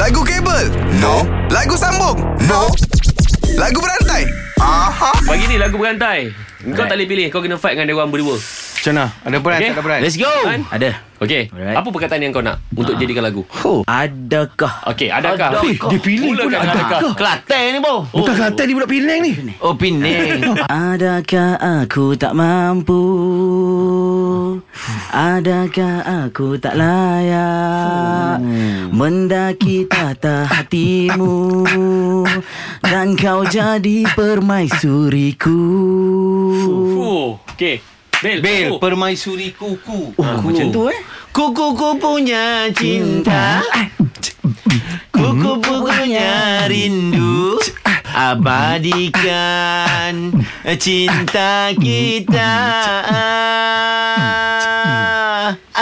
Lagu kabel? No. Lagu sambung? No. Lagu berantai? Aha. Pagi ni lagu berantai. Kau tak boleh pilih. Kau kena fight dengan dia orang berdua. Macam mana? Ada berat Okay. tak ada berat? Let's go. Kan? Ada. Okey. Alright. Apa perkataan yang kau nak untuk jadikan lagu? Oh, adakah? Okey, adakah? Adakah? Eh, dia pilih pun Mulakan adakah? Kelantan ni, Bo. Bukan Kelantan ni budak Penang ni. Oh, Penang. Adakah aku tak mampu? Adakah aku tak layak Mendaki tata hatimu Dan kau jadi permaisuriku. Okey. Bel. Bel, Fuh. permaisuri kuku. Oh, macam tu eh Kuku-kuku punya cinta Kuku punya rindu Abadikan cinta kita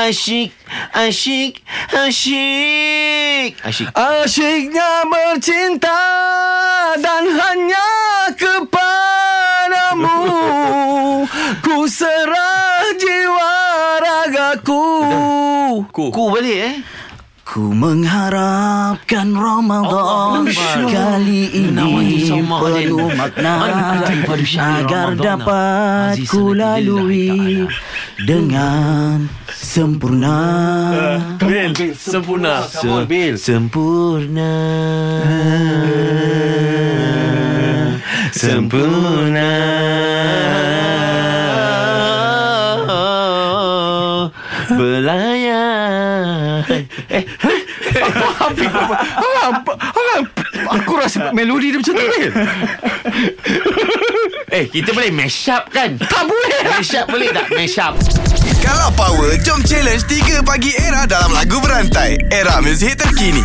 Asyik, asyik, asyik Asyik Asyiknya bercinta dan hanya kepadamu ku serah jiwa ragaku. Ku. Ku balik eh Ku mengharapkan Ramadan kali ini penuh makna agar dapat ku lalui dengan sempurna. Bel. Sempurna. Bil. Sempurna Sempurna Belayar Eh, Aku rasa melodi dia macam tu Bil. eh kita boleh mash up kan? Tak boleh Mash up boleh tak? Mash up Kalau power, jom challenge 3 pagi era dalam lagu berantai. Era muzik terkini.